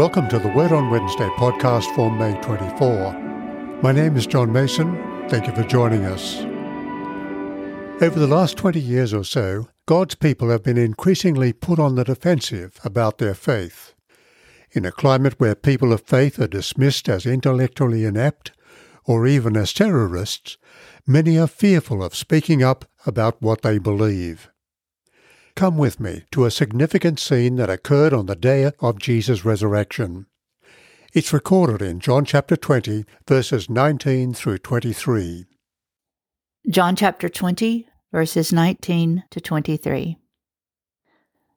Welcome to the Word on Wednesday podcast for May 24. My name is John Mason. Thank you for joining us. Over the last 20 years or so, God's people have been increasingly put on the defensive about their faith. In a climate where people of faith are dismissed as intellectually inept or even as terrorists, many are fearful of speaking up about what they believe. Come with me to a significant scene that occurred on the day of Jesus' resurrection. It's recorded in John chapter 20, verses 19 through 23. John chapter 20, verses 19 to 23.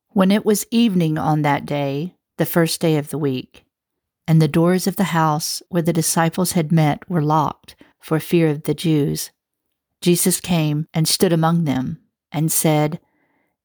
When it was evening on that day, the first day of the week, and the doors of the house where the disciples had met were locked for fear of the Jews, Jesus came and stood among them and said,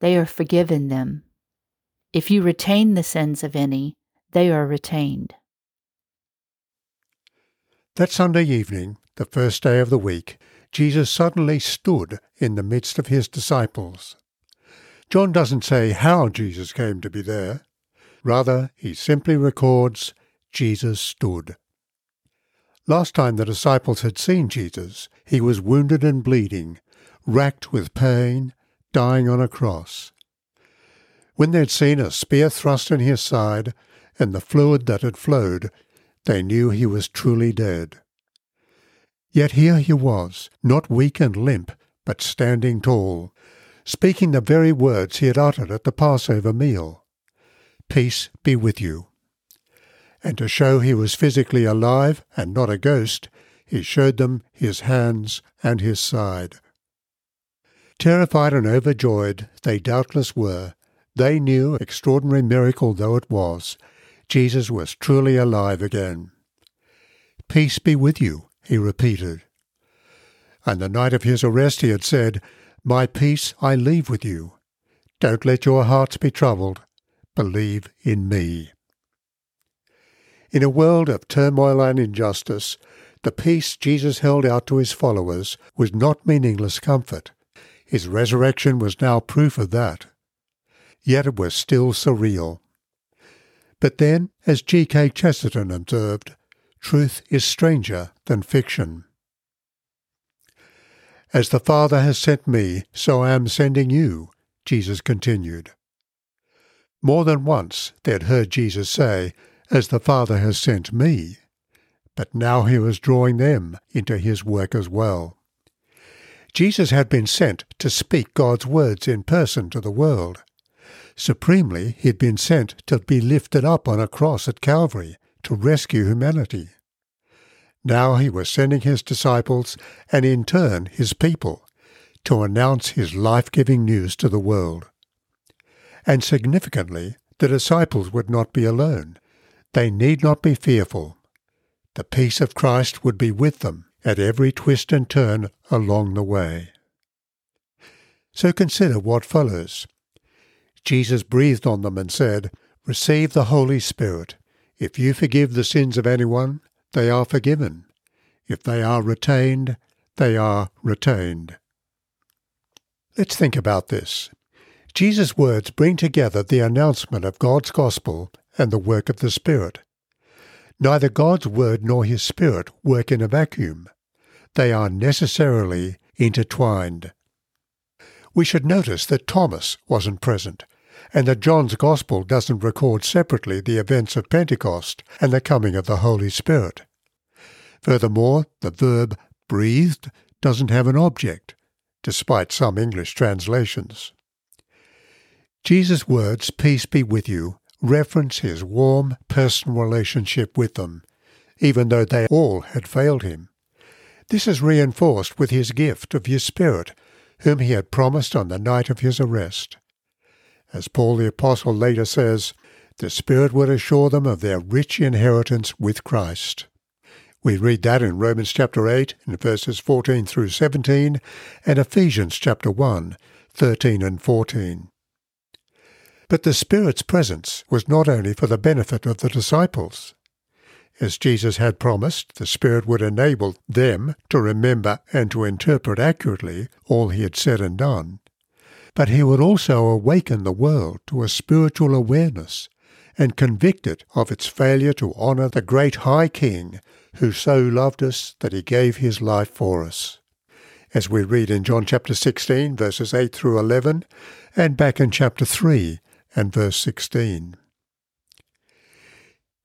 they are forgiven them. If you retain the sins of any, they are retained. That Sunday evening, the first day of the week, Jesus suddenly stood in the midst of his disciples. John doesn't say how Jesus came to be there. Rather, he simply records Jesus stood. Last time the disciples had seen Jesus, he was wounded and bleeding, racked with pain dying on a cross. When they'd seen a spear thrust in his side and the fluid that had flowed, they knew he was truly dead. Yet here he was, not weak and limp, but standing tall, speaking the very words he had uttered at the Passover meal Peace be with you. And to show he was physically alive and not a ghost, he showed them his hands and his side. Terrified and overjoyed they doubtless were, they knew, extraordinary miracle though it was, Jesus was truly alive again. Peace be with you, he repeated. And the night of his arrest he had said, My peace I leave with you. Don't let your hearts be troubled. Believe in me. In a world of turmoil and injustice, the peace Jesus held out to his followers was not meaningless comfort. His resurrection was now proof of that. Yet it was still surreal. But then, as G.K. Chesterton observed, truth is stranger than fiction. As the Father has sent me, so I am sending you, Jesus continued. More than once they had heard Jesus say, As the Father has sent me. But now he was drawing them into his work as well. Jesus had been sent to speak God's words in person to the world. Supremely, he had been sent to be lifted up on a cross at Calvary to rescue humanity. Now he was sending his disciples, and in turn his people, to announce his life giving news to the world. And significantly, the disciples would not be alone. They need not be fearful. The peace of Christ would be with them at every twist and turn along the way. So consider what follows. Jesus breathed on them and said, Receive the Holy Spirit. If you forgive the sins of anyone, they are forgiven. If they are retained, they are retained. Let's think about this. Jesus' words bring together the announcement of God's gospel and the work of the Spirit. Neither God's word nor his Spirit work in a vacuum. They are necessarily intertwined. We should notice that Thomas wasn't present, and that John's Gospel doesn't record separately the events of Pentecost and the coming of the Holy Spirit. Furthermore, the verb breathed doesn't have an object, despite some English translations. Jesus' words, Peace be with you, reference his warm, personal relationship with them, even though they all had failed him. This is reinforced with his gift of his Spirit, whom he had promised on the night of his arrest. As Paul the Apostle later says, the Spirit would assure them of their rich inheritance with Christ. We read that in Romans chapter 8 in verses 14 through 17 and Ephesians chapter 1, 13 and 14. But the Spirit's presence was not only for the benefit of the disciples. As Jesus had promised, the Spirit would enable them to remember and to interpret accurately all he had said and done. But he would also awaken the world to a spiritual awareness and convict it of its failure to honour the great High King who so loved us that he gave his life for us. As we read in John chapter 16, verses 8 through 11, and back in chapter 3 and verse 16.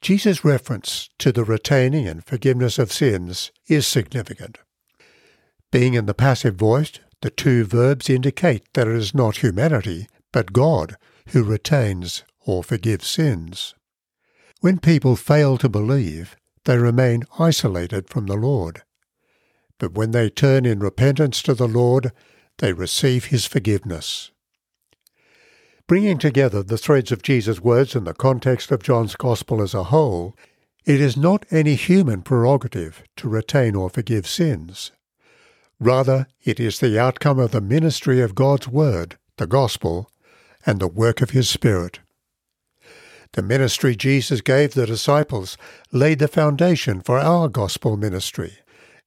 Jesus' reference to the retaining and forgiveness of sins is significant. Being in the passive voice, the two verbs indicate that it is not humanity, but God who retains or forgives sins. When people fail to believe, they remain isolated from the Lord. But when they turn in repentance to the Lord, they receive his forgiveness. Bringing together the threads of Jesus' words in the context of John's Gospel as a whole, it is not any human prerogative to retain or forgive sins. Rather, it is the outcome of the ministry of God's Word, the Gospel, and the work of His Spirit. The ministry Jesus gave the disciples laid the foundation for our gospel ministry,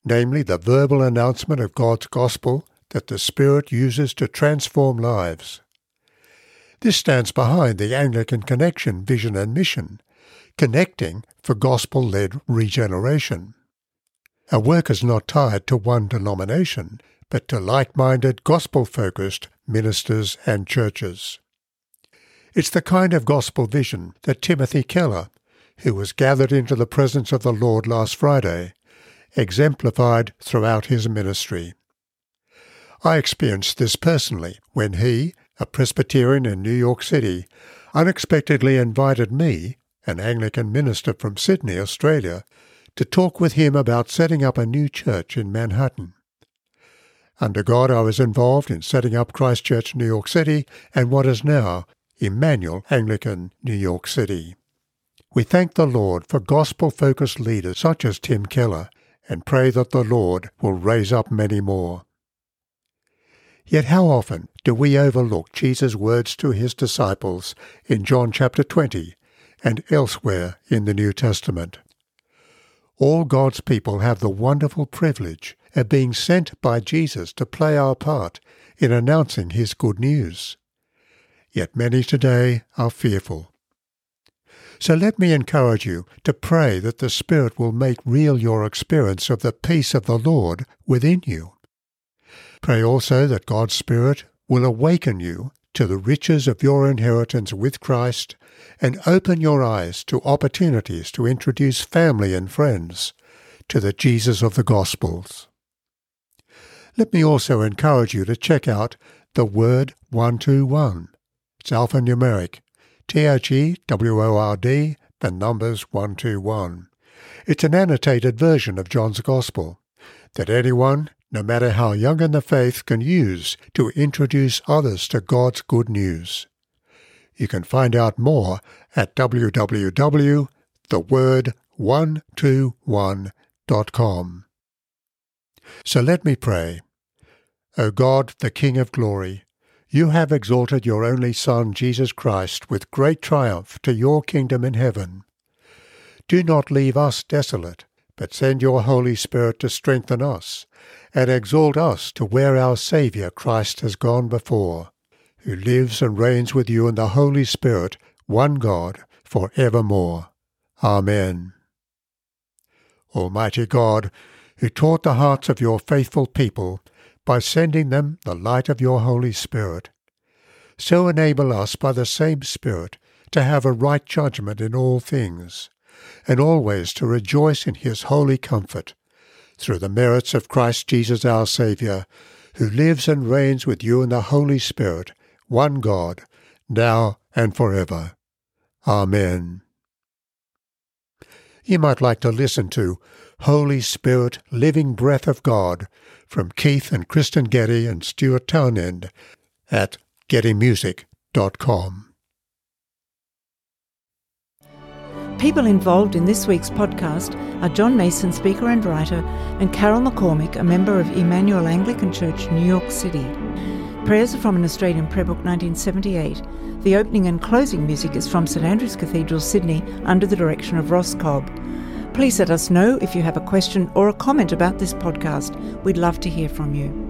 namely the verbal announcement of God's gospel that the Spirit uses to transform lives. This stands behind the Anglican Connection vision and mission, connecting for gospel led regeneration. Our work is not tied to one denomination, but to like minded, gospel focused ministers and churches. It's the kind of gospel vision that Timothy Keller, who was gathered into the presence of the Lord last Friday, exemplified throughout his ministry. I experienced this personally when he, a Presbyterian in New York City, unexpectedly invited me, an Anglican minister from Sydney, Australia, to talk with him about setting up a new church in Manhattan. Under God, I was involved in setting up Christ Church New York City and what is now Emmanuel Anglican, New York City. We thank the Lord for gospel focused leaders such as Tim Keller and pray that the Lord will raise up many more. Yet how often do we overlook Jesus' words to his disciples in John chapter 20 and elsewhere in the New Testament? All God's people have the wonderful privilege of being sent by Jesus to play our part in announcing his good news yet many today are fearful. So let me encourage you to pray that the Spirit will make real your experience of the peace of the Lord within you. Pray also that God's Spirit will awaken you to the riches of your inheritance with Christ and open your eyes to opportunities to introduce family and friends to the Jesus of the Gospels. Let me also encourage you to check out the Word 121 it's alphanumeric. T-H-E-W-O-R-D, the numbers 121. It's an annotated version of John's Gospel that anyone, no matter how young in the faith, can use to introduce others to God's good news. You can find out more at www.theword121.com. So let me pray. O God, the King of glory, you have exalted your only Son, Jesus Christ, with great triumph to your kingdom in heaven. Do not leave us desolate, but send your Holy Spirit to strengthen us, and exalt us to where our Saviour Christ has gone before, who lives and reigns with you in the Holy Spirit, one God, for evermore. Amen. Almighty God, who taught the hearts of your faithful people, by sending them the light of your Holy Spirit. So enable us by the same Spirit to have a right judgment in all things, and always to rejoice in his holy comfort, through the merits of Christ Jesus our Saviour, who lives and reigns with you in the Holy Spirit, one God, now and for ever. Amen. You might like to listen to Holy Spirit, Living Breath of God from Keith and Kristyn Getty and Stuart Townend at gettymusic.com. People involved in this week's podcast are John Mason, speaker and writer, and Carol McCormick, a member of Emmanuel Anglican Church, New York City. Prayers are from an Australian prayer book 1978. The opening and closing music is from St Andrew's Cathedral, Sydney, under the direction of Ross Cobb. Please let us know if you have a question or a comment about this podcast. We'd love to hear from you.